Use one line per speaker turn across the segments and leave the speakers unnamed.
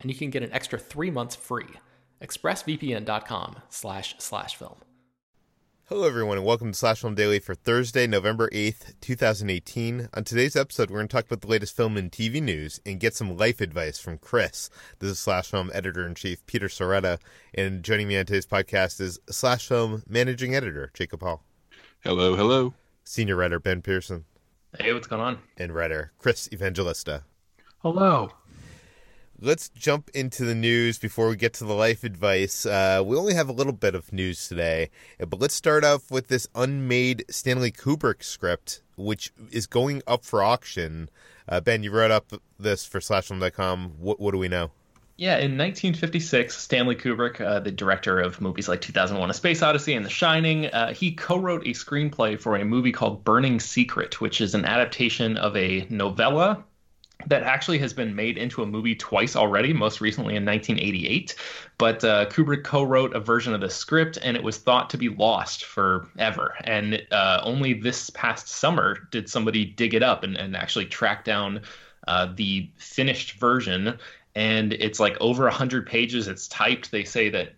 and you can get an extra three months free. ExpressVPN.com slash slash film.
Hello, everyone, and welcome to Slash Film Daily for Thursday, November 8th, 2018. On today's episode, we're going to talk about the latest film and TV news and get some life advice from Chris. This is Slash Film Editor in Chief Peter Sciretta, and joining me on today's podcast is Slash Film Managing Editor Jacob Hall.
Hello, hello.
Senior Writer Ben Pearson.
Hey, what's going on?
And Writer Chris Evangelista.
Hello
let's jump into the news before we get to the life advice. Uh, we only have a little bit of news today, but let's start off with this unmade Stanley Kubrick script, which is going up for auction. Uh, ben, you wrote up this for slashfilm.com. What, what do we know?
Yeah, in 1956, Stanley Kubrick, uh, the director of movies like 2001: A Space Odyssey and The Shining, uh, he co-wrote a screenplay for a movie called Burning Secret, which is an adaptation of a novella that actually has been made into a movie twice already, most recently in 1988. But uh, Kubrick co wrote a version of the script, and it was thought to be lost forever. And uh, only this past summer did somebody dig it up and, and actually track down uh, the finished version. And it's like over 100 pages. It's typed. They say that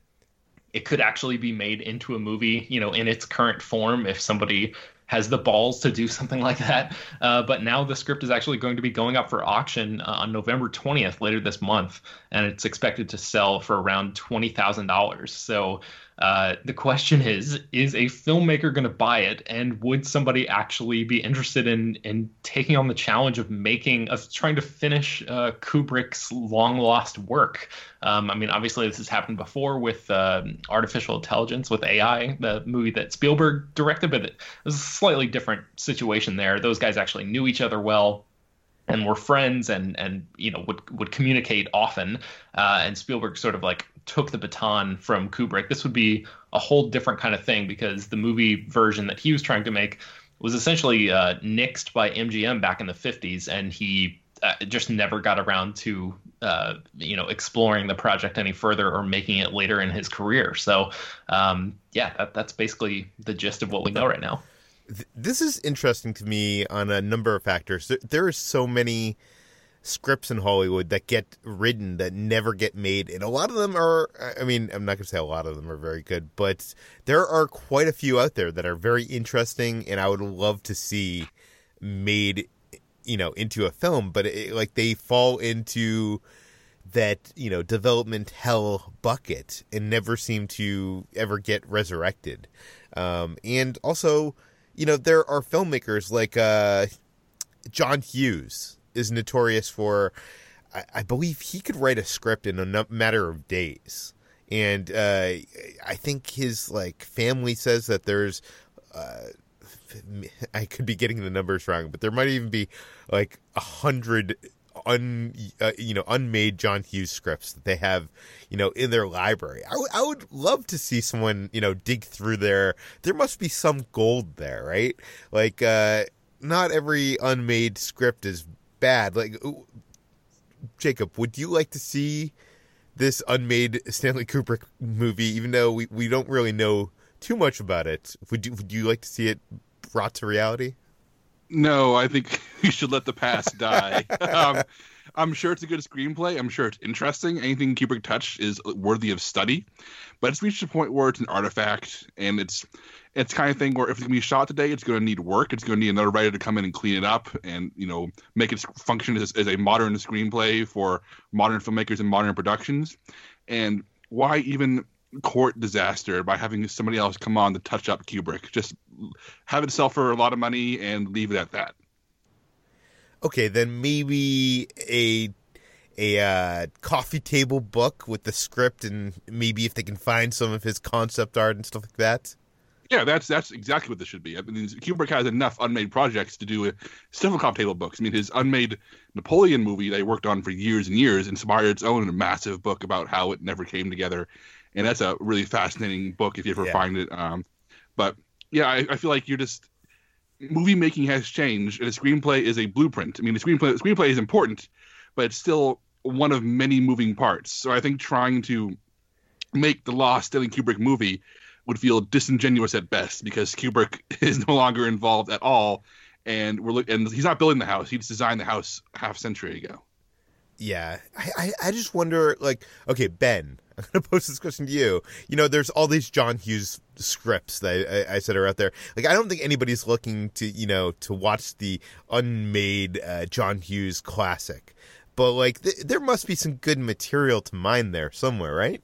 it could actually be made into a movie, you know, in its current form if somebody has the balls to do something like that. Uh, but now the script is actually going to be going up for auction uh, on November 20th, later this month, and it's expected to sell for around $20,000. So uh, the question is: Is a filmmaker going to buy it, and would somebody actually be interested in in taking on the challenge of making of trying to finish uh, Kubrick's long lost work? Um, I mean, obviously this has happened before with uh, artificial intelligence, with AI, the movie that Spielberg directed, but it was a slightly different situation there. Those guys actually knew each other well and were friends and and you know would would communicate often uh, and Spielberg sort of like took the baton from Kubrick. This would be a whole different kind of thing because the movie version that he was trying to make was essentially uh, nixed by MGM back in the 50s, and he uh, just never got around to uh, you know exploring the project any further or making it later in his career. So um, yeah, that, that's basically the gist of what we know right now.
This is interesting to me on a number of factors. There are so many scripts in Hollywood that get written that never get made. And a lot of them are, I mean, I'm not going to say a lot of them are very good, but there are quite a few out there that are very interesting and I would love to see made, you know, into a film. But it, like they fall into that, you know, development hell bucket and never seem to ever get resurrected. Um, and also, you know, there are filmmakers like uh, John Hughes is notorious for, I, I believe he could write a script in a matter of days. And uh, I think his like family says that there's, uh, I could be getting the numbers wrong, but there might even be like a hundred un uh, you know unmade John Hughes scripts that they have you know in their library. I, w- I would love to see someone you know dig through there. There must be some gold there, right? Like uh not every unmade script is bad. Like, Jacob, would you like to see this unmade Stanley Kubrick movie, even though we, we don't really know too much about it? Would you, would you like to see it brought to reality?
No, I think you should let the past die. um, I'm sure it's a good screenplay. I'm sure it's interesting. Anything Kubrick touched is worthy of study, but it's reached a point where it's an artifact, and it's it's kind of thing where if it's gonna be shot today, it's gonna need work. It's gonna need another writer to come in and clean it up, and you know make it function as, as a modern screenplay for modern filmmakers and modern productions. And why even court disaster by having somebody else come on to touch up Kubrick? Just have it sell for a lot of money and leave it at that
okay, then maybe a a uh, coffee table book with the script and maybe if they can find some of his concept art and stuff like that.
Yeah, that's that's exactly what this should be. I mean, Kubrick has enough unmade projects to do several coffee table books. I mean, his unmade Napoleon movie they worked on for years and years inspired its own massive book about how it never came together, and that's a really fascinating book if you ever yeah. find it. Um, but yeah, I, I feel like you're just movie making has changed, and a screenplay is a blueprint. I mean, the screenplay the screenplay is important, but it's still one of many moving parts. So I think trying to make the lost Stanley Kubrick movie would feel disingenuous at best because Kubrick is no longer involved at all, and we're and he's not building the house. He just designed the house half century ago.
Yeah, I, I, I just wonder, like, okay, Ben, I'm going to pose this question to you. You know, there's all these John Hughes scripts that I, I, said are out there. Like, I don't think anybody's looking to, you know, to watch the unmade uh, John Hughes classic. But, like, th- there must be some good material to mine there somewhere, right?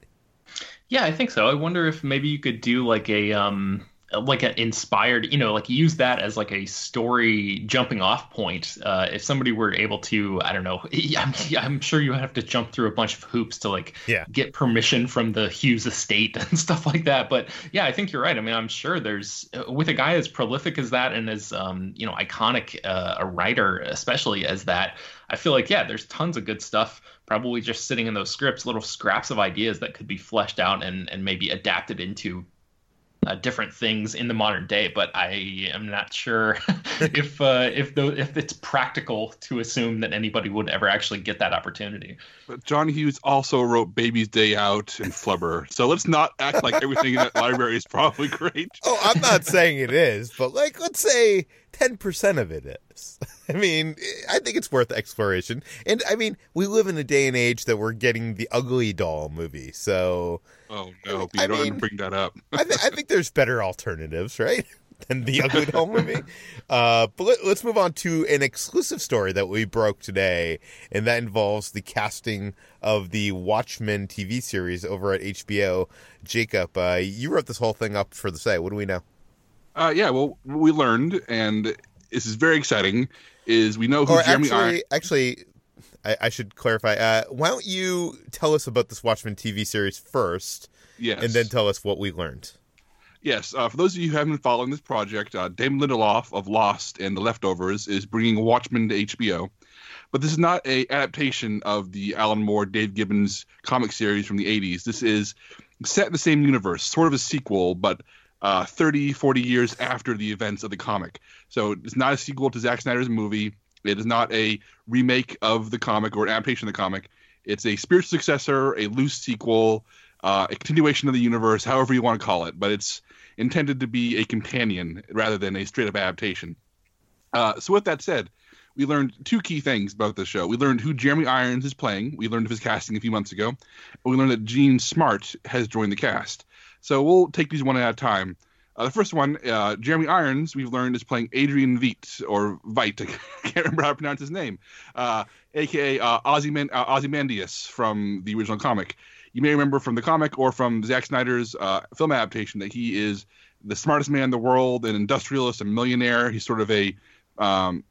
Yeah, I think so. I wonder if maybe you could do, like, a, um, like an inspired you know like use that as like a story jumping off point. Uh, if somebody were able to i don't know I'm, I'm sure you have to jump through a bunch of hoops to like
yeah.
get permission from the hughes estate and stuff like that. But yeah i think you're right. I mean i'm sure there's uh, with a guy as prolific as that and as um, you know iconic uh, a writer especially as that i feel like yeah there's tons of good stuff probably just sitting in those scripts little scraps of ideas that could be fleshed out and and maybe adapted into uh, different things in the modern day, but I am not sure if uh, if the, if it's practical to assume that anybody would ever actually get that opportunity.
But John Hughes also wrote Baby's Day Out and Flubber, so let's not act like everything in that library is probably great.
Oh, I'm not saying it is, but like let's say ten percent of it is. I mean, I think it's worth exploration, and I mean, we live in a day and age that we're getting the Ugly Doll movie, so
Oh no, I don't mean, bring that up.
I, th- I, think there's better alternatives, right? Than the Ugly Doll movie. Uh, but let, us move on to an exclusive story that we broke today, and that involves the casting of the Watchmen TV series over at HBO. Jacob, uh, you wrote this whole thing up for the site. What do we know?
Uh, yeah, well, we learned, and this is very exciting. Is we know who
or
Jeremy
actually, actually, I, I should clarify. Uh, why don't you tell us about this Watchmen TV series first,
yes,
and then tell us what we learned.
Yes, uh, for those of you who haven't been following this project, uh, Damon Lindelof of Lost and The Leftovers is bringing Watchmen to HBO. But this is not a adaptation of the Alan Moore, Dave Gibbons comic series from the 80s. This is set in the same universe, sort of a sequel, but uh, 30, 40 years after the events of the comic. So it's not a sequel to Zack Snyder's movie. It is not a remake of the comic or an adaptation of the comic. It's a spiritual successor, a loose sequel, uh, a continuation of the universe, however you want to call it. But it's intended to be a companion rather than a straight up adaptation. Uh, so, with that said, we learned two key things about the show. We learned who Jeremy Irons is playing. We learned of his casting a few months ago. we learned that Jean Smart has joined the cast. So we'll take these one at a time. Uh, the first one, uh, Jeremy Irons, we've learned is playing Adrian Veidt or Veidt. I can't remember how to pronounce his name, uh, aka uh, Ozyman- uh, Ozymandias from the original comic. You may remember from the comic or from Zack Snyder's uh, film adaptation that he is the smartest man in the world, an industrialist, a millionaire. He's sort of a um,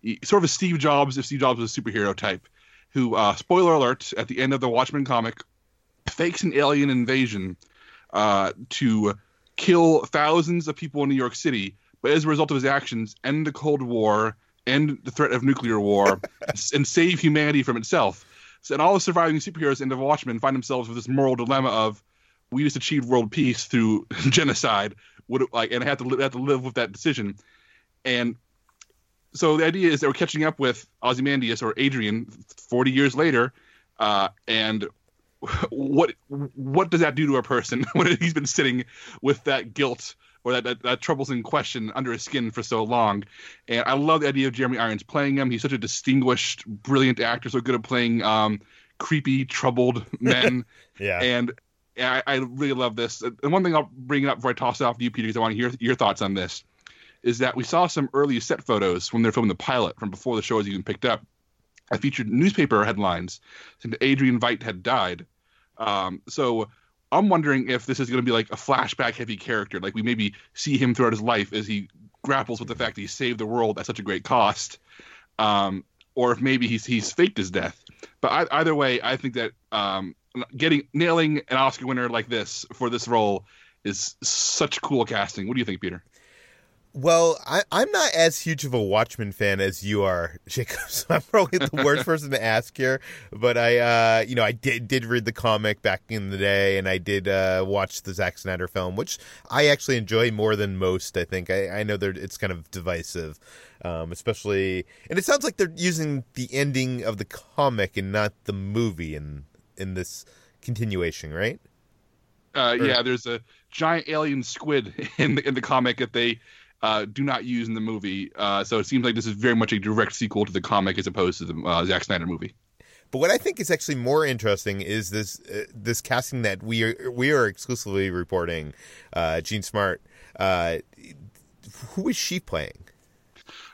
he, sort of a Steve Jobs if Steve Jobs was a superhero type. Who, uh, spoiler alert, at the end of the Watchmen comic, fakes an alien invasion uh, to kill thousands of people in New York City, but as a result of his actions, end the Cold War, end the threat of nuclear war, and save humanity from itself. So, and all the surviving superheroes in the Watchmen find themselves with this moral dilemma of we just achieved world peace through genocide. Would it, like, and I have to live, have to live with that decision. And so the idea is that we're catching up with Ozymandias or Adrian 40 years later, uh, and what what does that do to a person when he's been sitting with that guilt or that, that, that troublesome question under his skin for so long. And I love the idea of Jeremy Irons playing him. He's such a distinguished, brilliant actor, so good at playing um, creepy, troubled men.
yeah.
And I, I, really love this. And one thing I'll bring up before I toss it off to you, Peter, because I want to hear your thoughts on this, is that we saw some early set photos when they're filming the pilot from before the show was even picked up. I featured newspaper headlines saying that Adrian Veidt had died. Um, so I'm wondering if this is going to be like a flashback heavy character, like we maybe see him throughout his life as he grapples with the fact that he saved the world at such a great cost, um, or if maybe he's he's faked his death. But I, either way, I think that um, getting nailing an Oscar winner like this for this role is such cool casting. What do you think, Peter?
Well, I, am not as huge of a Watchmen fan as you are, Jacob. So I'm probably the worst person to ask here. But I, uh, you know, I did did read the comic back in the day, and I did uh, watch the Zack Snyder film, which I actually enjoy more than most. I think I, I know that it's kind of divisive, um, especially, and it sounds like they're using the ending of the comic and not the movie in in this continuation, right?
Uh, yeah, there's a giant alien squid in the in the comic that they uh, do not use in the movie. Uh, so it seems like this is very much a direct sequel to the comic as opposed to the uh, Zack Snyder movie.
But what I think is actually more interesting is this uh, this casting that we are we are exclusively reporting. Uh, Jean Smart, uh, who is she playing?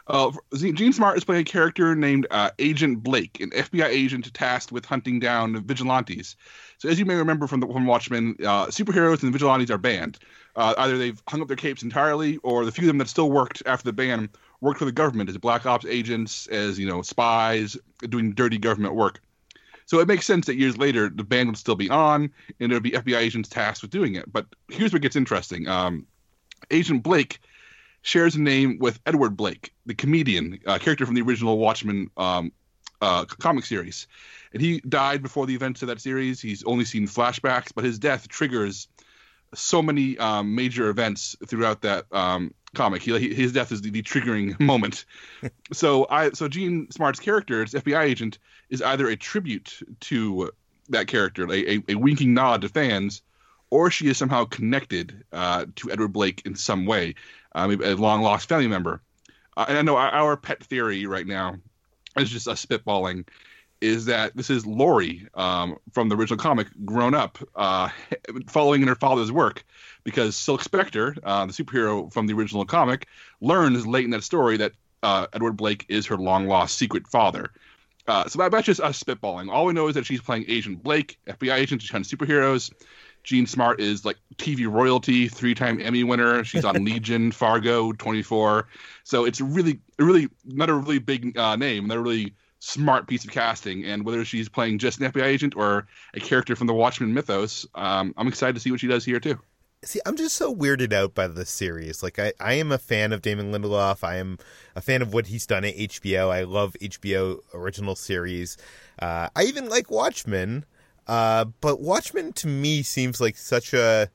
Uh, Jean Smart is playing a character named uh, Agent Blake, an FBI agent tasked with hunting down vigilantes. So, as you may remember from the from Watchmen, uh, superheroes and vigilantes are banned. Uh, either they've hung up their capes entirely, or the few of them that still worked after the ban worked for the government as black ops agents, as you know, spies, doing dirty government work. So it makes sense that years later the ban would still be on, and there'd be FBI agents tasked with doing it. But here's what gets interesting: um, Agent Blake shares a name with Edward Blake, the comedian, character from the original Watchmen um, uh, comic series. And he died before the events of that series. He's only seen flashbacks, but his death triggers so many um, major events throughout that um, comic. He, his death is the, the triggering moment. so I so Jean Smart's character, as FBI agent, is either a tribute to that character, a, a, a winking nod to fans, or she is somehow connected uh, to Edward Blake in some way, um, a long lost family member. Uh, and I know our, our, pet theory right now is just us spitballing is that this is Laurie um, from the original comic grown up, uh, following in her father's work, because Silk Spectre, uh, the superhero from the original comic, learns late in that story that uh, Edward Blake is her long lost secret father. Uh, so that, that's just us spitballing. All we know is that she's playing Agent Blake, FBI agent, she's of superheroes. Jean Smart is like TV royalty, three time Emmy winner. She's on Legion, Fargo, 24. So it's really, really not a really big uh, name, not a really smart piece of casting. And whether she's playing just an FBI agent or a character from the Watchmen mythos, um, I'm excited to see what she does here too.
See, I'm just so weirded out by this series. Like, I, I am a fan of Damon Lindelof. I am a fan of what he's done at HBO. I love HBO original series. Uh, I even like Watchmen. Uh, but Watchmen to me seems like such a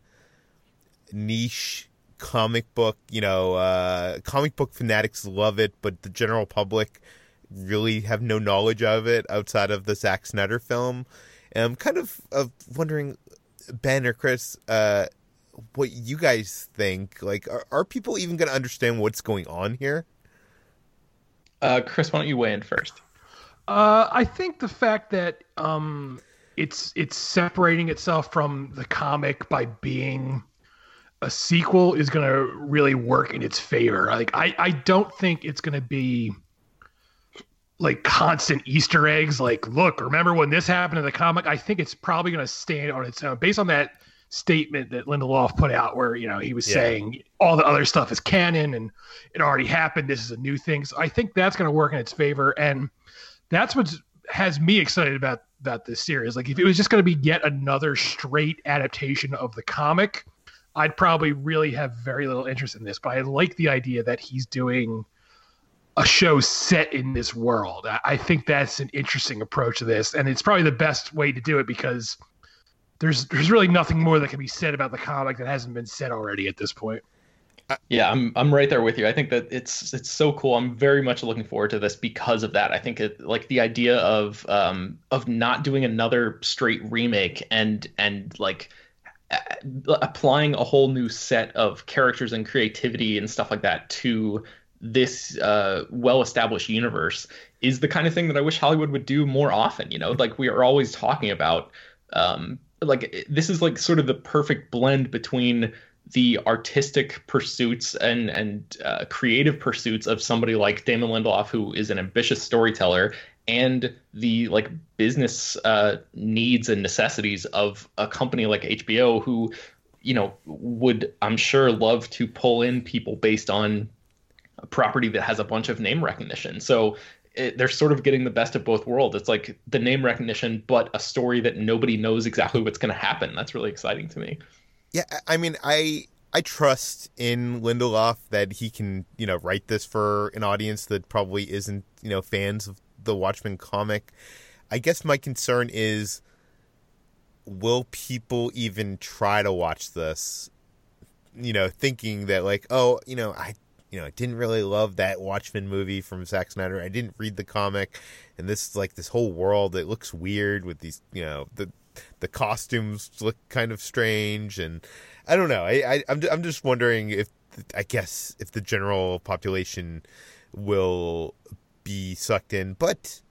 niche comic book. You know, uh, comic book fanatics love it, but the general public really have no knowledge of it outside of the Zack Snyder film. And I'm kind of, of wondering, Ben or Chris, uh, what you guys think. Like, are, are people even going to understand what's going on here?
Uh, Chris, why don't you weigh in first?
Uh, I think the fact that um, it's it's separating itself from the comic by being a sequel is going to really work in its favor. Like, I I don't think it's going to be like constant Easter eggs. Like, look, remember when this happened in the comic? I think it's probably going to stand on its own based on that statement that Lindelof put out, where you know he was yeah. saying all the other stuff is canon and it already happened. This is a new thing. So I think that's going to work in its favor, and that's what has me excited about about this series. Like, if it was just going to be yet another straight adaptation of the comic. I'd probably really have very little interest in this, but I like the idea that he's doing a show set in this world. I think that's an interesting approach to this, and it's probably the best way to do it because there's there's really nothing more that can be said about the comic that hasn't been said already at this point.
Yeah, I'm I'm right there with you. I think that it's it's so cool. I'm very much looking forward to this because of that. I think it like the idea of um of not doing another straight remake and and like applying a whole new set of characters and creativity and stuff like that to this uh, well-established universe is the kind of thing that I wish Hollywood would do more often. You know, like we are always talking about, um, like this is like sort of the perfect blend between the artistic pursuits and and uh, creative pursuits of somebody like Damon Lindelof, who is an ambitious storyteller, and the like business uh, needs and necessities of a company like HBO, who you know would I'm sure love to pull in people based on property that has a bunch of name recognition. So it, they're sort of getting the best of both worlds. It's like the name recognition, but a story that nobody knows exactly what's going to happen. That's really exciting to me.
Yeah, I mean, I I trust in Lindelof that he can, you know, write this for an audience that probably isn't, you know, fans of the Watchmen comic. I guess my concern is will people even try to watch this you know thinking that like oh you know i you know, I didn't really love that Watchmen movie from Zack Snyder. I didn't read the comic, and this is like this whole world that looks weird with these, you know, the the costumes look kind of strange, and I don't know. I, I I'm I'm just wondering if I guess if the general population will be sucked in, but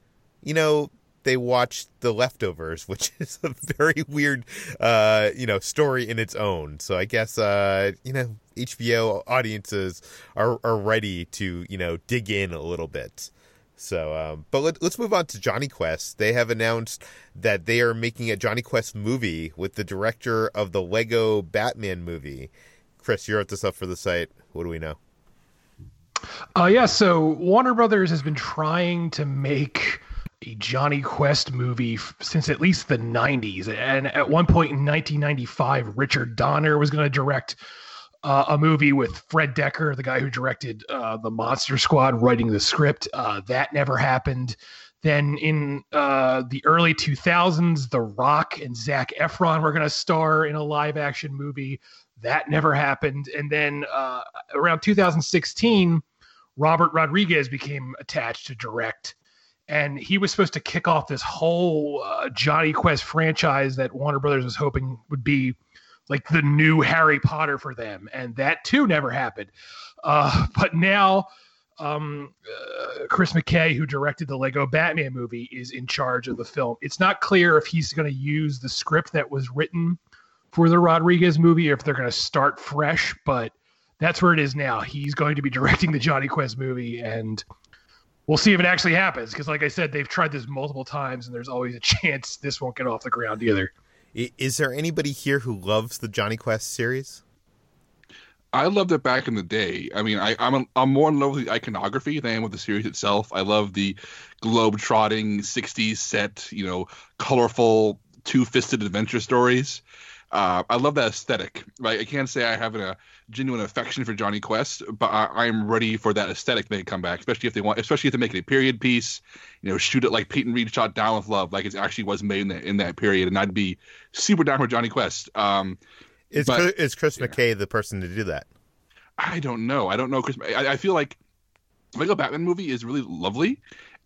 you know, they watched The Leftovers, which is a very weird, uh, you know, story in its own. So I guess, uh, you know, HBO audiences are are ready to, you know, dig in a little bit. So, um, but let, us move on to Jonny Quest. They have announced that they are making a Jonny Quest movie with the director of the Lego Batman movie. Chris, you wrote this up for the site. What do we know?
Uh, yeah, so Warner Brothers has been trying to make a Jonny Quest movie since at least the 90s. And at one point in 1995, Richard Donner was going to direct uh, a movie with Fred Dekker, the guy who directed uh, The Monster Squad, writing the script. Uh, that never happened. Then in uh, the early 2000s, The Rock and Zac Efron were going to star in a live action movie. That never happened. And then uh, around 2016, Robert Rodriguez became attached to direct and he was supposed to kick off this whole uh, Jonny Quest franchise that Warner Brothers was hoping would be like the new Harry Potter for them, and that too never happened. Uh, but now, um, uh, Chris McKay, who directed the Lego Batman movie, is in charge of the film. It's not clear if he's going to use the script that was written for the Rodriguez movie, or if they're going to start fresh. But that's where it is now. He's going to be directing the Jonny Quest movie, and we'll see if it actually happens. Because, like I said, they've tried this multiple times, and there's always a chance this won't get off the ground either.
Is there anybody here who loves the Jonny Quest series?
I loved it back in the day. I mean, I, I'm a, I'm more in love with the iconography than with the series itself. I love the globe-trotting '60s set, you know, colorful two-fisted adventure stories. Uh, I love that aesthetic. Right, I can't say I have a genuine affection for Jonny Quest, but I, am ready for that aesthetic they come back, especially if they want, especially if they make it a period piece. You know, shoot it like Peyton Reed shot Down with Love, like it actually was made in that in that period, and I'd be super down for Jonny Quest. Um,
is but, Chris, is Chris yeah. McKay the person to do that?
I don't know. I don't know Chris. I, I feel like Lego Batman movie is really lovely.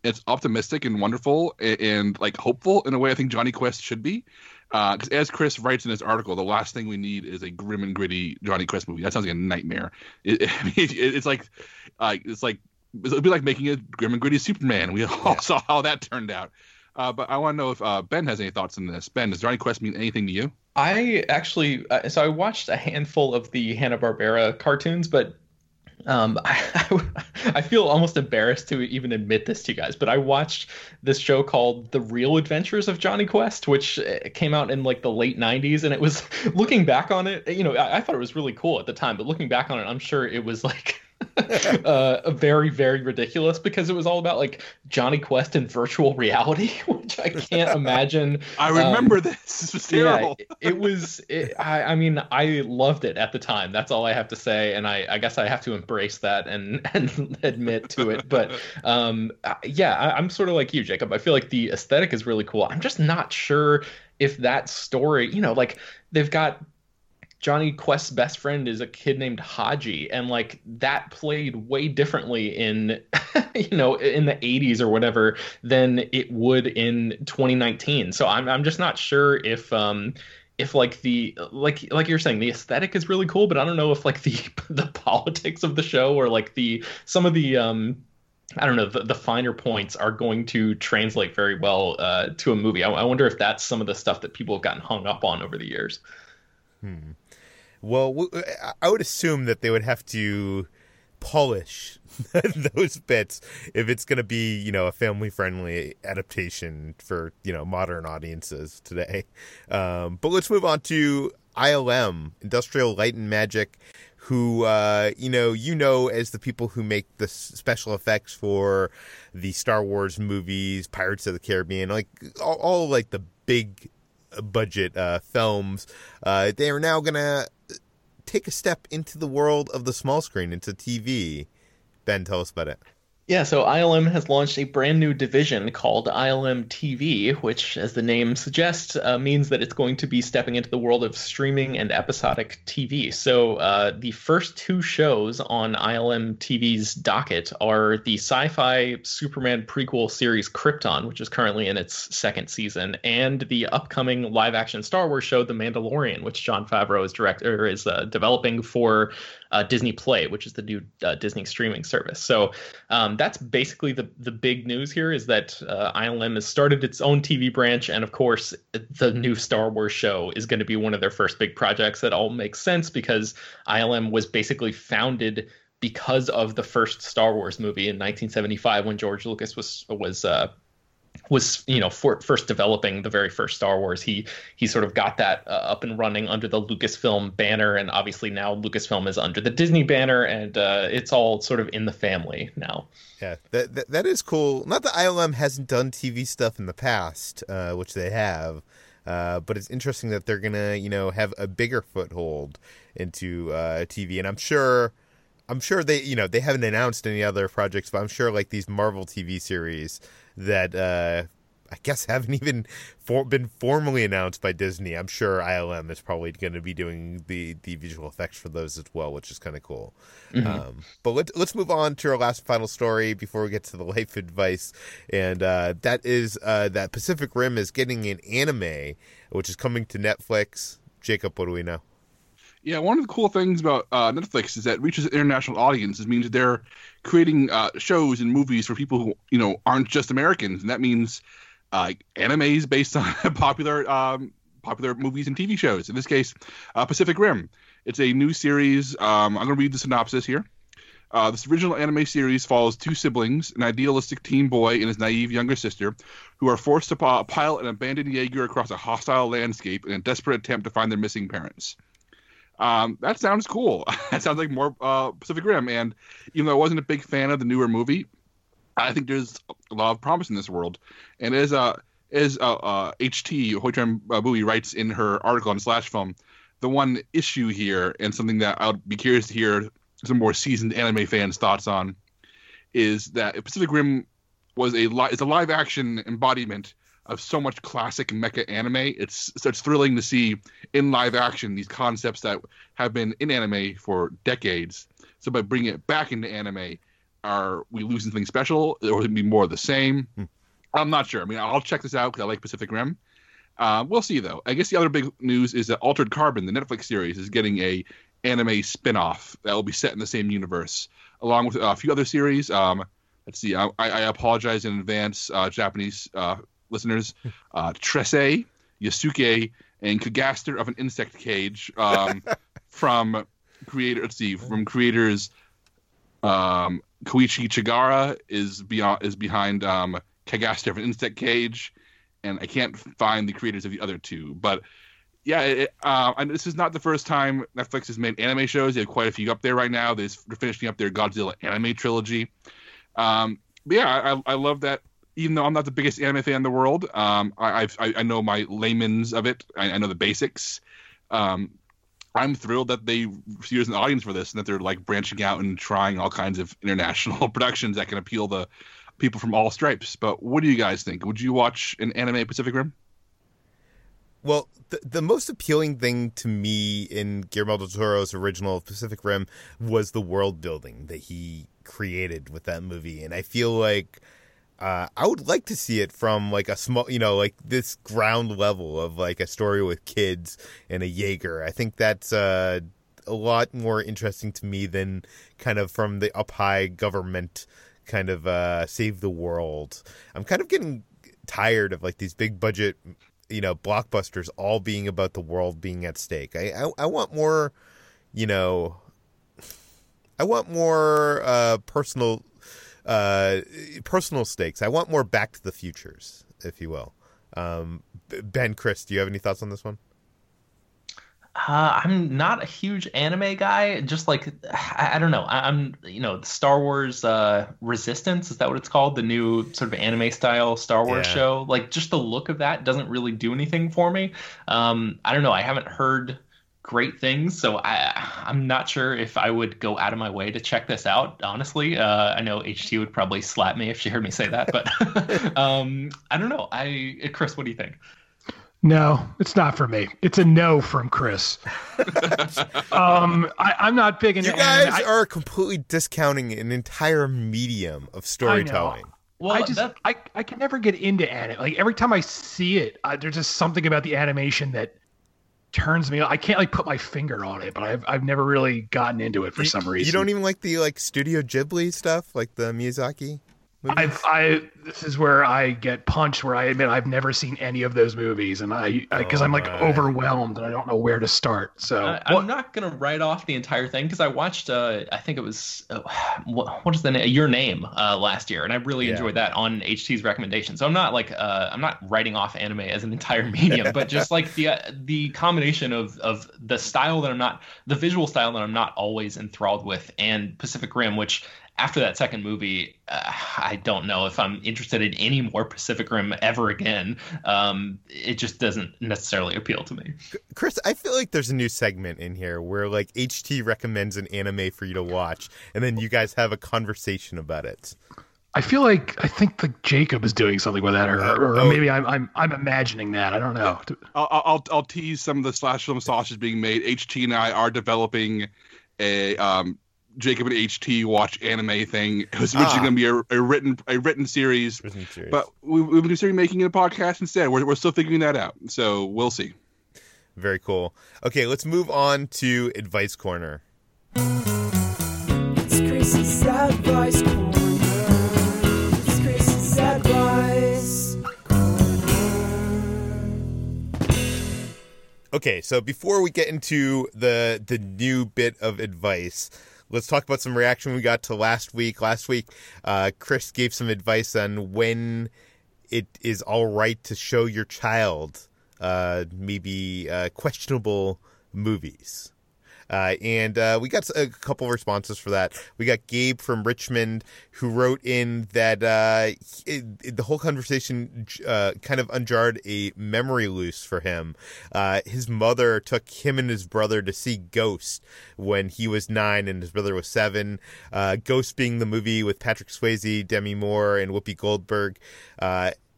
It's optimistic and wonderful and, and like hopeful in a way I think Jonny Quest should be. Because uh, as Chris writes in his article, the last thing we need is a grim and gritty Jonny Quest movie. That sounds like a nightmare. It, it, it's like, uh, it's like it'd be like making a grim and gritty Superman. We all yeah. saw how that turned out. Uh, but I want to know if uh, Ben has any thoughts on this. Ben, does Jonny Quest mean anything to you?
I actually, uh, so I watched a handful of the Hanna Barbera cartoons, but um, I, I, feel almost embarrassed to even admit this to you guys, but I watched this show called The Real Adventures of Jonny Quest, which uh, came out in like the late 90s. And it was looking back on it, you know, I, I thought it was really cool at the time, but looking back on it, I'm sure it was like uh, very very ridiculous because it was all about like Jonny Quest and virtual reality, which I can't imagine.
I remember um, this. This was terrible.
Yeah, it, was. It, I, I mean, I loved it at the time. That's all I have to say, and I, I guess I have to embrace that and and admit to it. But um, yeah, I, I'm sort of like you, Jacob. I feel like the aesthetic is really cool. I'm just not sure if that story, you know, like they've got Jonny Quest's best friend is a kid named Hadji, and like that played way differently in, you know, in the 80s or whatever than it would in 2019. So I'm I'm just not sure if um if like the like like you're saying the aesthetic is really cool, but I don't know if like the the politics of the show or like the some of the um I don't know the, the finer points are going to translate very well uh, to a movie. I, I wonder if that's some of the stuff that people have gotten hung up on over the years.
Hmm. Well, I would assume that they would have to polish those bits if it's going to be you know a family friendly adaptation for you know modern audiences today. Um, but let's move on to ilm industrial light and magic who uh, you know you know as the people who make the special effects for the star wars movies pirates of the caribbean like all, all like the big budget uh, films uh, they are now gonna take a step into the world of the small screen, into TV. Ben, tell us about it.
Yeah, so ILM has launched a brand new division called ILM TV, which, as the name suggests, uh, means that it's going to be stepping into the world of streaming and episodic TV. So uh, the first two shows on ILM TV's docket are the sci fi Superman prequel series Krypton, which is currently in its second season, and the upcoming live action Star Wars show The Mandalorian, which Jon Favreau is, direct, or is uh, developing for uh, Disney Play, which is the new uh, Disney streaming service. So um, that's basically the the big news here is that uh, ILM has started its own TV branch, and of course, the new Star Wars show is going to be one of their first big projects. That all makes sense because ILM was basically founded because of the first Star Wars movie in 1975 when George Lucas was was uh, was you know for, first developing the very first Star Wars. He he sort of got that uh, up and running under the Lucasfilm banner, and obviously now Lucasfilm is under the Disney banner, and uh, it's all sort of in the family now.
Yeah, that, that, that is cool. Not that ILM hasn't done TV stuff in the past, uh, which they have. Uh, but it's interesting that they're gonna, you know, have a bigger foothold into uh, TV, and I'm sure, I'm sure they, you know, they haven't announced any other projects, but I'm sure like these Marvel TV series that uh, I guess haven't even for, been formally announced by Disney. I'm sure ILM is probably going to be doing the, the visual effects for those as well, which is kind of cool. Mm-hmm. Um, but let's let's move on to our last final story before we get to the life advice, and uh, that is uh, that Pacific Rim is getting an anime, which is coming to Netflix. Jacob, what do we know?
Yeah, one of the cool things about uh, Netflix is that it reaches international audiences. Means they're creating uh, shows and movies for people who you know aren't just Americans, and that means uh, animes based on popular um, popular movies and TV shows. In this case, uh, Pacific Rim. It's a new series. Um, I'm going to read the synopsis here. Uh, this original anime series follows two siblings, an idealistic teen boy and his naive younger sister, who are forced to pilot an abandoned Jaeger across a hostile landscape in a desperate attempt to find their missing parents. Um, that sounds cool. that sounds like more uh, Pacific Rim. And even though I wasn't a big fan of the newer movie, I think there's a lot of promise in this world. And as uh, as uh, uh, HT Hoai-Tran Bui writes in her article on Slash Film, the one issue here and something that I'll be curious to hear some more seasoned anime fans' thoughts on is that Pacific Rim was a li- is a live action embodiment of so much classic mecha anime. It's such thrilling to see in live action these concepts that have been in anime for decades. So by bringing it back into anime, are we losing something special, or would it be more of the same? Hmm. I'm not sure. I mean, I'll check this out because I like Pacific Rim. Uh, we'll see though. I guess the other big news is that Altered Carbon, the Netflix series, is getting a anime spin-off that will be set in the same universe, along with a few other series. Um, let's see. I, I apologize in advance, uh, Japanese uh, listeners, uh, Trese, Yasuke, and Kagaster of an Insect Cage um, from creator. Let's see, from creators. Um, Koichi Chigira is beyond is behind um, Kagaster of an Insect Cage, and I can't find the creators of the other two. But yeah, it, uh, and this is not the first time Netflix has made anime shows. They have quite a few up there right now. They're finishing up their Godzilla anime trilogy. Um, but yeah, I, I love that even though I'm not the biggest anime fan in the world, um, I, I, I know my layman's of it. I, I know the basics. Um, I'm thrilled that they see there's an audience for this and that they're like branching out and trying all kinds of international productions that can appeal to people from all stripes. But what do you guys think? Would you watch an anime Pacific Rim?
Well, the, the most appealing thing to me in Guillermo del Toro's original Pacific Rim was the world building that he created with that movie, and I feel like uh, I would like to see it from like a small, you know, like this ground level of like a story with kids and a Jaeger. I think that's uh, a lot more interesting to me than kind of from the up high government kind of uh, save the world. I'm kind of getting tired of like these big budget, you know, blockbusters all being about the world being at stake. I I, I want more, you know, I want more uh, personal uh, personal stakes. I want more Back to the Futures, if you will. Um, ben, Chris, do you have any thoughts on this one?
Uh, I'm not a huge anime guy. Just like I, I don't know. I, am you know Star Wars uh, Resistance is that what it's called? The new sort of anime style Star Wars yeah. show. Like just the look of that doesn't really do anything for me. Um, I don't know. I haven't heard great things. So I, I'm not sure if I would go out of my way to check this out. Honestly, uh, I know HT would probably slap me if she heard me say that, but um, I don't know. I Chris, what do you think?
No, it's not for me. It's a no from Chris. um, I, am not big into.
You guys I, are completely discounting an entire medium of storytelling.
Well, I just that... I, I can never get into anime. Like every time I see it, uh, there's just something about the animation that turns me. I can't like put my finger on it, but I've I've never really gotten into it for some reason.
You don't even like the like Studio Ghibli stuff, like the Miyazaki.
I've, I this is where I get punched. Where I admit I've never seen any of those movies, and I because I'm like overwhelmed and I don't know where to start. So
I, am not gonna write off the entire thing because I watched. Uh, I think it was uh, what, what is the name? Your Name uh, last year, and I really yeah. enjoyed that on HT's recommendation. So I'm not like uh, I'm not writing off anime as an entire medium, but just like the uh, the combination of of the style that I'm not the visual style that I'm not always enthralled with, and Pacific Rim, which after that second movie, uh, I don't know if I'm interested in any more Pacific Rim ever again. Um, it just doesn't necessarily appeal to me.
Chris, I feel like there's a new segment in here where like HT recommends an anime for you to watch, and then you guys have a conversation about it.
I feel like I think the Jacob is doing something with that, or, or oh. maybe I'm, I'm I'm imagining that. I don't know.
I'll, I'll I'll tease some of the slash film sausage being made. HT and I are developing a um Jacob and HT watch anime thing, which ah. is going to be a, a, written a written series. Written series. But we, we've been considering making it a podcast instead. We're, we're still figuring that out, so we'll see.
Very cool. Okay, let's move on to advice corner. It's Chris's advice corner. It's Chris's advice Okay, so before we get into the the new bit of advice, let's talk about some reaction we got to last week. Last week, uh, Chris gave some advice on when it is all right to show your child uh, maybe uh, questionable movies. Uh, and uh, we got a couple responses for that. We got Gabe from Richmond who wrote in that uh, it, the whole conversation uh, kind of unjarred a memory loose for him. Uh, his mother took him and his brother to see Ghost when he was nine and his brother was seven. Uh, Ghost being the movie with Patrick Swayze, Demi Moore, and Whoopi Goldberg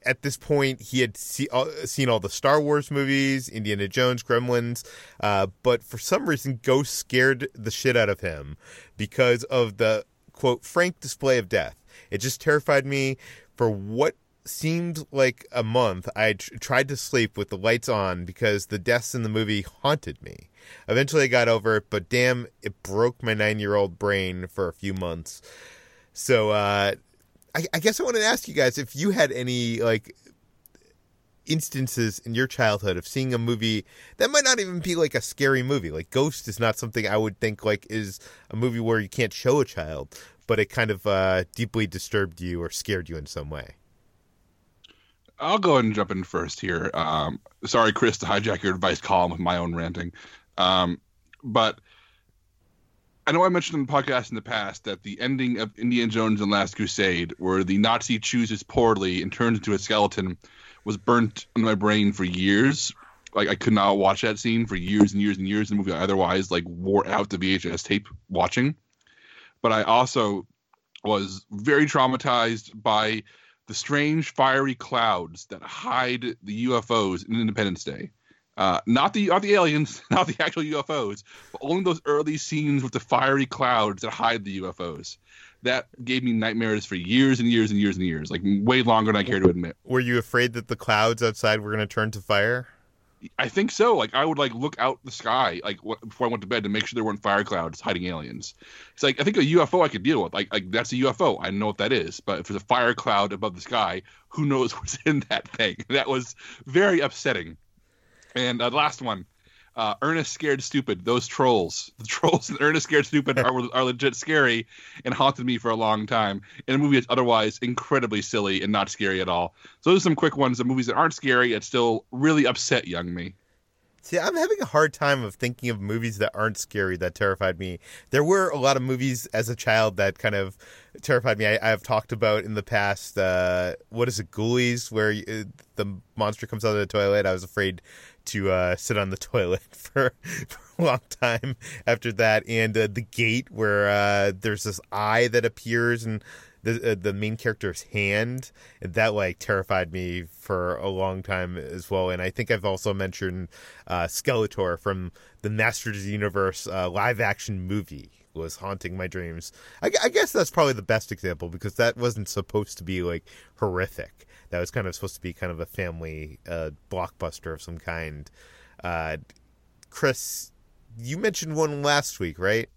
at this point, he had see, uh, seen all the Star Wars movies, Indiana Jones, Gremlins, uh, but for some reason, Ghost scared the shit out of him because of the quote frank display of death. It just terrified me for what seemed like a month. I tr- tried to sleep with the lights on because the deaths in the movie haunted me. Eventually, I got over it, but damn, it broke my nine year old brain for a few months. So, uh, I, I guess I want to ask you guys if you had any like instances in your childhood of seeing a movie that might not even be like a scary movie. Like Ghost is not something I would think like is a movie where you can't show a child, but it kind of uh, deeply disturbed you or scared you in some way.
I'll go ahead and jump in first here. Um, sorry, Chris, to hijack your advice column with my own ranting, um, but I know I mentioned in the podcast in the past that the ending of Indiana Jones and Last Crusade, where the Nazi chooses poorly and turns into a skeleton, was burnt in my brain for years. Like I could not watch that scene for years and years and years. The movie otherwise like wore out the VHS tape watching. But I also was very traumatized by the strange fiery clouds that hide the UFOs in Independence Day. Uh, not the not the aliens, not the actual UFOs, but only those early scenes with the fiery clouds that hide the UFOs. that gave me nightmares for years and years and years and years, like way longer than I care to admit.
Were you afraid that the clouds outside were going to turn to fire?
I think so. Like I would like look out the sky like before I went to bed to make sure there weren't fire clouds hiding aliens. It's like I think a UFO I could deal with. Like like that's a UFO. I know what that is. But if there's a fire cloud above the sky, who knows what's in that thing? That was very upsetting. And uh, the last one, uh, Ernest Scared Stupid. Those trolls, the trolls in Ernest Scared Stupid are, are legit scary and haunted me for a long time. In a movie that's otherwise incredibly silly and not scary at all. So those are some quick ones of movies that aren't scary yet still really upset young me.
See, I'm having a hard time of thinking of movies that aren't scary that terrified me. There were a lot of movies as a child that kind of terrified me. I, have talked about in the past. Uh, what is it, Ghoulies, where you, the monster comes out of the toilet. I was afraid to uh, sit on the toilet for, for, a long time after that, and uh, the gate where uh, there's this eye that appears and the uh, the main character's hand that like terrified me for a long time as well. And i think i've also mentioned uh, skeletor from the masters of the universe uh, live action movie was haunting my dreams. I, I, guess that's probably the best example because that wasn't supposed to be like horrific that was kind of supposed to be kind of a family uh, blockbuster of some kind uh, chris you mentioned one last week right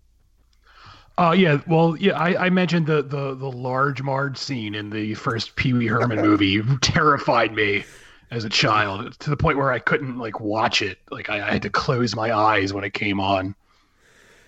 uh, yeah, well, yeah, I, I mentioned the, the the large Marge scene in the first Pee Wee Herman movie terrified me as a child to the point where I couldn't like watch it. Like I, I had to close my eyes when it came on.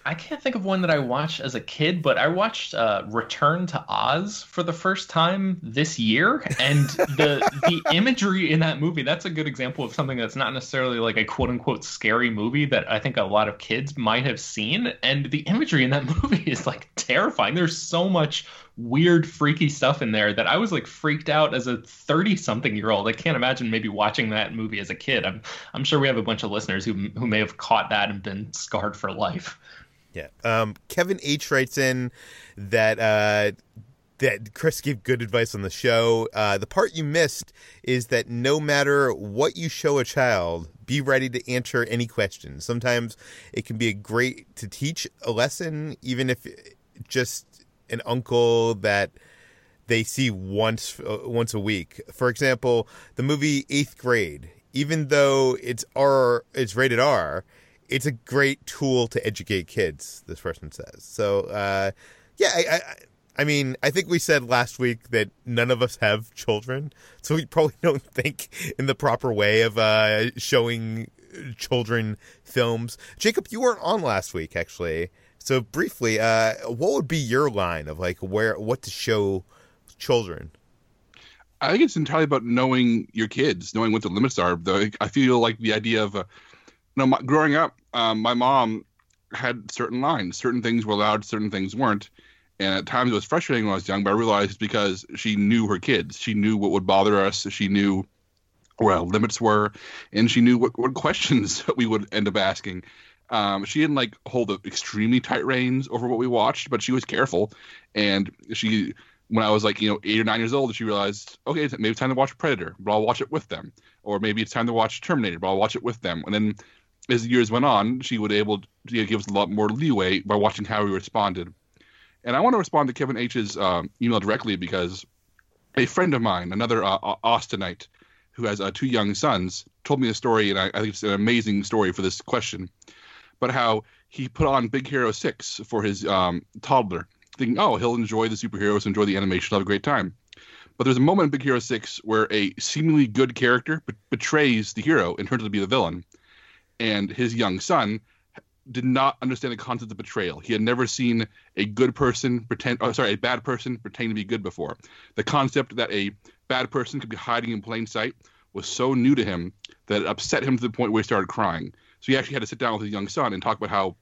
I can't think of one that I watched as a kid, but I watched uh, Return to Oz for the first time this year, and the the imagery in that movie that's a good example of something that's not necessarily like a quote unquote scary movie that I think a lot of kids might have seen, and the imagery in that movie is like terrifying. There's so much weird, freaky stuff in there that I was like freaked out as a 30 something year old. I can't imagine maybe watching that movie as a kid. I'm I'm sure we have a bunch of listeners who who may have caught that and been scarred for life.
Yeah. Um, Kevin H writes in that uh, that Chris gave good advice on the show. Uh, the part you missed is that no matter what you show a child, be ready to answer any questions. Sometimes it can be a great to teach a lesson, even if just an uncle that they see once uh, once a week. For example, the movie Eighth Grade. Even though it's R, it's rated R it's a great tool to educate kids. This person says. So, uh, yeah, I, I, I, mean, I think we said last week that none of us have children, so we probably don't think in the proper way of uh, showing children films. Jacob, you weren't on last week, actually. So briefly, uh, what would be your line of like where what to show children?
I think it's entirely about knowing your kids, knowing what the limits are. Though I feel like the idea of no, my, growing up, um, my mom had certain lines. Certain things were allowed, certain things weren't. And at times it was frustrating when I was young, but I realized because she knew her kids. She knew what would bother us. She knew where our limits were, and she knew what, what questions we would end up asking. Um, she didn't like hold the extremely tight reins over what we watched, but she was careful. And she, when I was like, you know, eight or nine years old, she realized, okay, maybe it's time to watch Predator, but I'll watch it with them. Or maybe it's time to watch Terminator, but I'll watch it with them. And then as the years went on, she would able to you know, give us a lot more leeway by watching how we responded. And I want to respond to Kevin H's um, email directly because a friend of mine, another uh, Austinite, who has uh, two young sons, told me a story, and I, I, think it's an amazing story for this question. But how he put on Big Hero Six for his um, toddler, thinking, "Oh, he'll enjoy the superheroes, enjoy the animation, have a great time." But there's a moment in Big Hero Six where a seemingly good character betrays the hero and turns out to be the villain and his young son did not understand the concept of betrayal. He had never seen a good person pretend, oh, sorry, a bad person pretend to be good before. The concept that a bad person could be hiding in plain sight was so new to him that it upset him to the point where he started crying. So he actually had to sit down with his young son and talk about how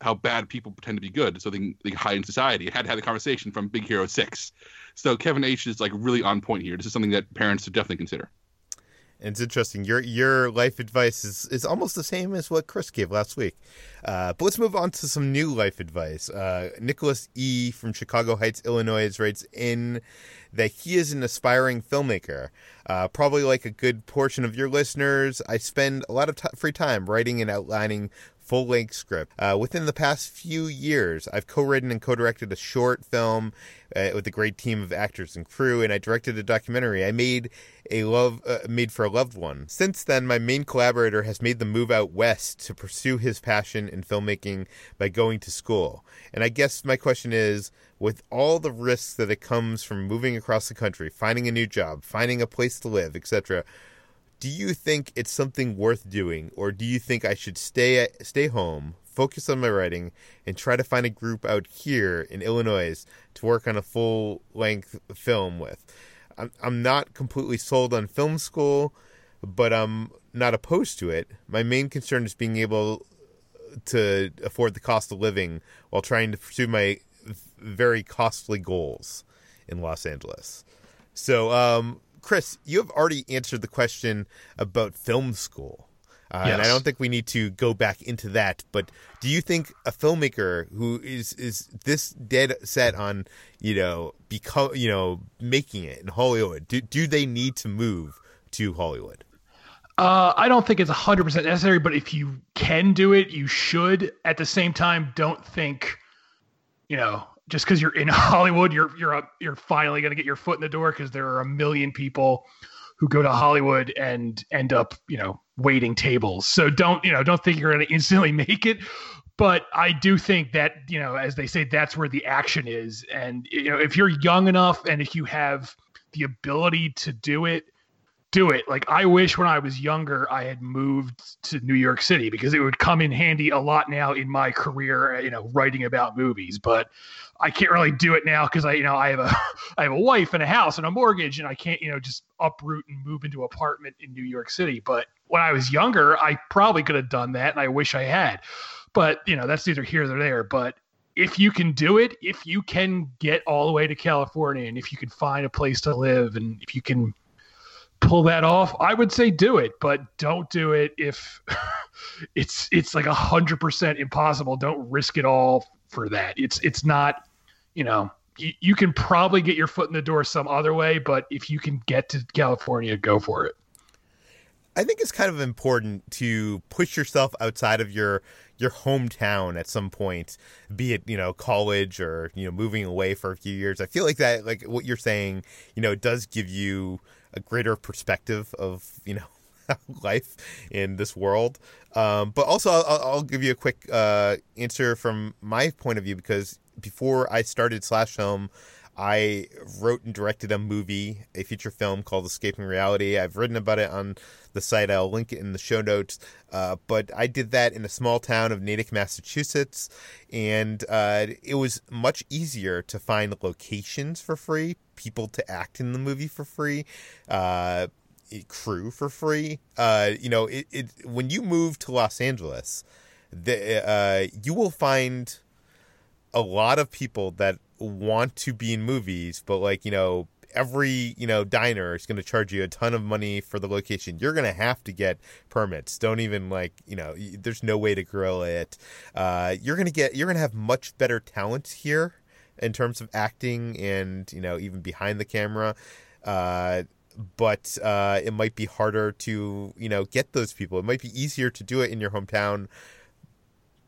how bad people pretend to be good so they can, they can hide in society. Had to have the conversation from Big Hero 6. So Kevin H is like really on point here. This is something that parents should definitely consider.
And it's interesting. Your your life advice is, is almost the same as what Chris gave last week. Uh, but let's move on to some new life advice. Uh, Nicholas E. from Chicago Heights, Illinois, writes in that he is an aspiring filmmaker. Uh, probably like a good portion of your listeners, I spend a lot of t- free time writing and outlining full length script. Uh, within the past few years, I've co written and co directed a short film uh, with a great team of actors and crew, and I directed a documentary I made a love uh, made for a loved one. Since then, my main collaborator has made the move out west to pursue his passion in filmmaking by going to school. And I guess my question is, with all the risks that it comes from moving across the country, finding a new job, finding a place to live, etc., do you think it's something worth doing, or do you think I should stay stay home, focus on my writing, and try to find a group out here in Illinois to work on a full length film with? I'm I'm not completely sold on film school, but I'm not opposed to it. My main concern is being able to afford the cost of living while trying to pursue my very costly goals in Los Angeles. So, um, Chris, you have already answered the question about film school. Uh, yes. And I don't think we need to go back into that. But do you think a filmmaker who is is this dead set on you know become you know making it in Hollywood do do they need to move to Hollywood?
Uh, I don't think it's hundred percent necessary, but if you can do it, you should. At the same time, don't think, you know, just because you're in Hollywood, you're you're a, you're finally going to get your foot in the door because there are a million people who go to Hollywood and end up, you know, waiting tables. So don't, you know, don't think you're going to instantly make it. But I do think that, you know, as they say, that's where the action is. And, you know, if you're young enough and if you have the ability to do it, do it. Like I wish when I was younger I had moved to New York City because it would come in handy a lot now in my career, uh, you know, writing about movies. But I can't really do it now because I, you know, I have a I have a wife and a house and a mortgage, and I can't, you know, just uproot and move into an apartment in New York City. But when I was younger, I probably could have done that, and I wish I had. But you know, that's neither here nor there. But if you can do it, if you can get all the way to California, and if you can find a place to live, and if you can pull that off, I would say do it, but don't do it if it's it's like a hundred percent impossible. Don't risk it all for that. It's it's not, you know, you, can probably get your foot in the door some other way, but if you can get to California, go for it.
I think it's kind of important to push yourself outside of your your hometown at some point, be it you know college or you know moving away for a few years. I feel like that, like what you're saying, you know, does give you a greater perspective of you know life in this world. Um, but also, I'll, I'll, give you a quick uh, answer from my point of view because before I started Slash Film, I wrote and directed a movie, a feature film called Escaping Reality. I've written about it on the site. I'll link it in the show notes. Uh, but I did that in a small town of Natick, Massachusetts, and uh, it was much easier to find locations for free, people to act in the movie for free. Uh, crew for free. Uh, you know, it, it when you move to Los Angeles, the, uh, you will find a lot of people that want to be in movies, but like you know, every you know diner is going to charge you a ton of money for the location. You're going to have to get permits. Don't even like you know. There's no way to grill it. Uh, you're going to get. You're going to have much better talent here in terms of acting and you know even behind the camera. Uh, but uh, it might be harder to you know get those people. It might be easier to do it in your hometown.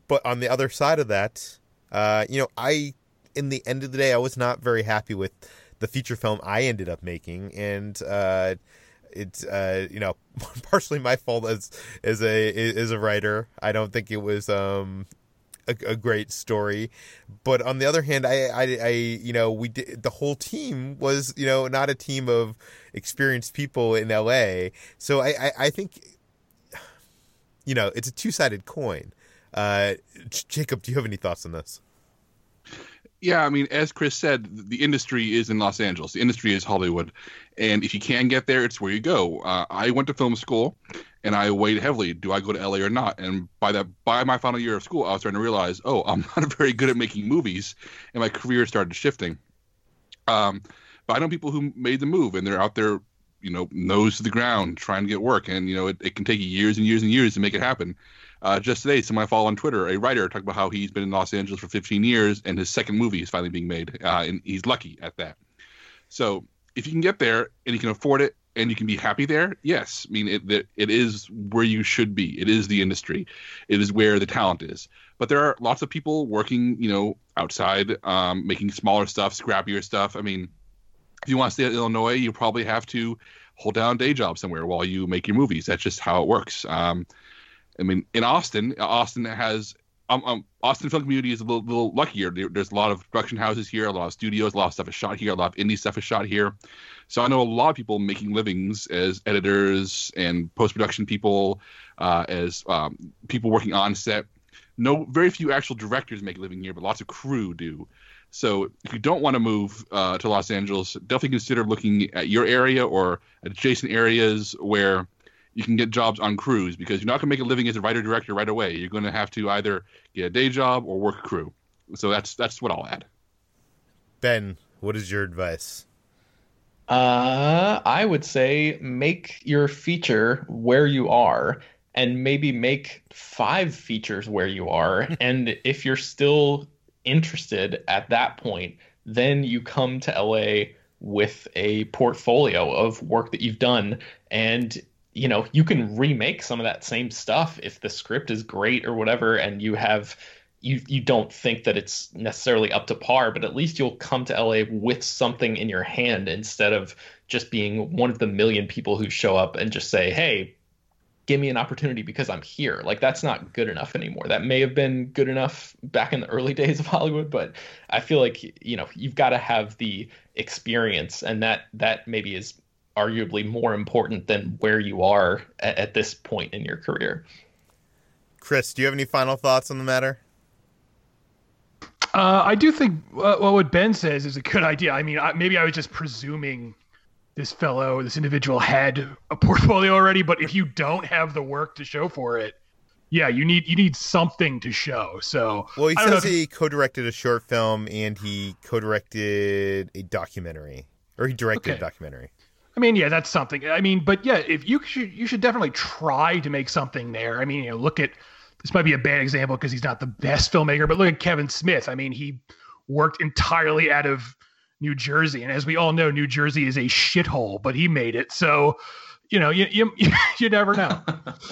But on the other side of that, uh, you know, I in the end of the day, I was not very happy with the feature film I ended up making, and uh, it's uh, you know partially my fault as as a as a writer. I don't think it was um, a, a, great story, but on the other hand, I, I, I you know we did the whole team was you know not a team of experienced people in L.A. So I I, I think you know it's a two sided coin. Uh, Jacob, do you have any thoughts on this?
Yeah, I mean, as Chris said, the industry is in Los Angeles. The industry is Hollywood, and if you can get there, it's where you go. Uh, I went to film school, and I weighed heavily: do I go to LA or not? And by that, by my final year of school, I was starting to realize, oh, I'm not very good at making movies, and my career started shifting. Um, but I know people who made the move, and they're out there, you know, nose to the ground, trying to get work, and you know, it, it can take years and years and years to make it happen. Uh, just today, someone I follow on Twitter, a writer, talked about how he's been in Los Angeles for 15 years and his second movie is finally being made, uh, and he's lucky at that. So if you can get there and you can afford it, and you can be happy there, yes. I mean, it, it, is where you should be. It is the industry. It is where the talent is. But there are lots of people working, you know, outside, um, making smaller stuff, scrappier stuff. I mean, if you want to stay in Illinois, you probably have to hold down day job somewhere while you make your movies. That's just how it works. Um, I mean, in Austin, Austin has um, um, Austin film community is a little, little luckier. There, there's a lot of production houses here, a lot of studios, a lot of stuff is shot here, a lot of indie stuff is shot here. So I know a lot of people making livings as editors and post production people, uh, as um, people working on set. No, very few actual directors make a living here, but lots of crew do. So if you don't want to move uh, to Los Angeles, definitely consider looking at your area or adjacent areas where you can get jobs on crews because you're not going to make a living as a writer director right away. You're going to have to either get a day job or work a crew. So that's that's what I'll add.
Ben, what is your advice?
Uh, I would say make your feature where you are and maybe make five features where you are. and if you're still interested at that point, then you come to LA with a portfolio of work that you've done and you know, you can remake some of that same stuff if the script is great or whatever, and you have you you don't think that it's necessarily up to par, but at least you'll come to LA with something in your hand instead of just being one of the million people who show up and just say, "Hey, give me an opportunity because I'm here." Like that's not good enough anymore. That may have been good enough back in the early days of Hollywood, but I feel like you know you've got to have the experience, and that that maybe is arguably more important than where you are at, at this point in your career.
Chris, do you have any final thoughts on the matter?
Uh, I do think uh, well, what Ben says is a good idea. I mean, I, maybe I was just presuming this fellow, this individual, had a portfolio already. But if you don't have the work to show for it, yeah, you need you need something to show. So,
well, he says he co-directed a short film and he co-directed a documentary, or he directed okay. a documentary.
I mean, yeah, that's something. I mean, but yeah, if you should, you should definitely try to make something there. I mean, you know, look at this might be a bad example because he's not the best filmmaker, but look at Kevin Smith. I mean, he worked entirely out of New Jersey, and as we all know, New Jersey is a shithole, but he made it. So, you know, you you you never know.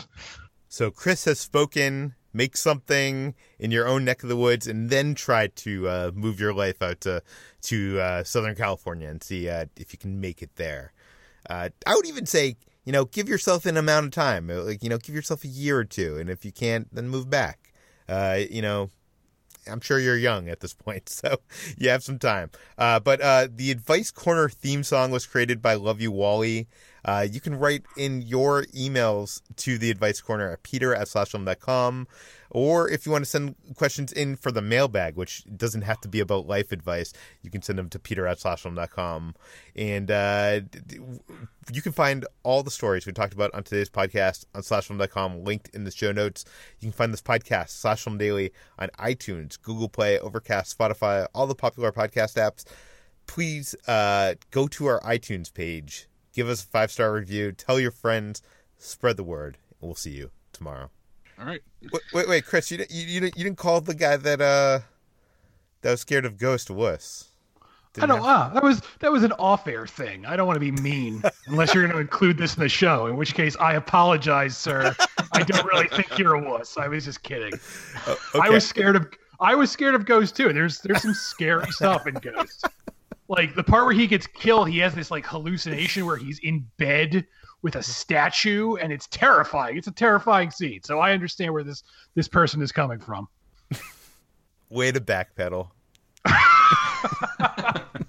so Chris has spoken. Make something in your own neck of the woods, and then try to uh, move your life out to to uh, Southern California and see uh, if you can make it there. Uh, I would even say, you know, give yourself an amount of time. Uh, like, you know, give yourself a year or two, and if you can't, then move back. Uh, you know, I'm sure you're young at this point, so you have some time. Uh, but uh, the Advice Corner theme song was created by Love You Wally. Uh, you can write in your emails to the Advice Corner at peter at slashfilm.com. Or if you want to send questions in for the mailbag, which doesn't have to be about life advice, you can send them to peter at slashfilm.com. And uh, you can find all the stories we talked about on today's podcast on slashfilm.com, linked in the show notes. You can find this podcast, Slash Film Daily, on iTunes, Google Play, Overcast, Spotify, all the popular podcast apps. Please uh, go to our iTunes page, give us a five star review, tell your friends, spread the word. We'll see you tomorrow.
All right.
Wait, wait, wait Chris, you, you you didn't you didn't call the guy that uh that was scared of ghost wuss.
Didn't I don't. Have... Ah, that was that was an off-air thing. I don't want to be mean unless you're going to include this in the show. In which case, I apologize, sir. I don't really think you're a wuss. I was just kidding. Uh, okay. I was scared of. I was scared of Ghost too. There's there's some scary stuff in Ghost. Like the part where he gets killed, he has this like hallucination where he's in bed with a statue, and it's terrifying. It's a terrifying scene. So I understand where this this person is coming from.
Way to backpedal.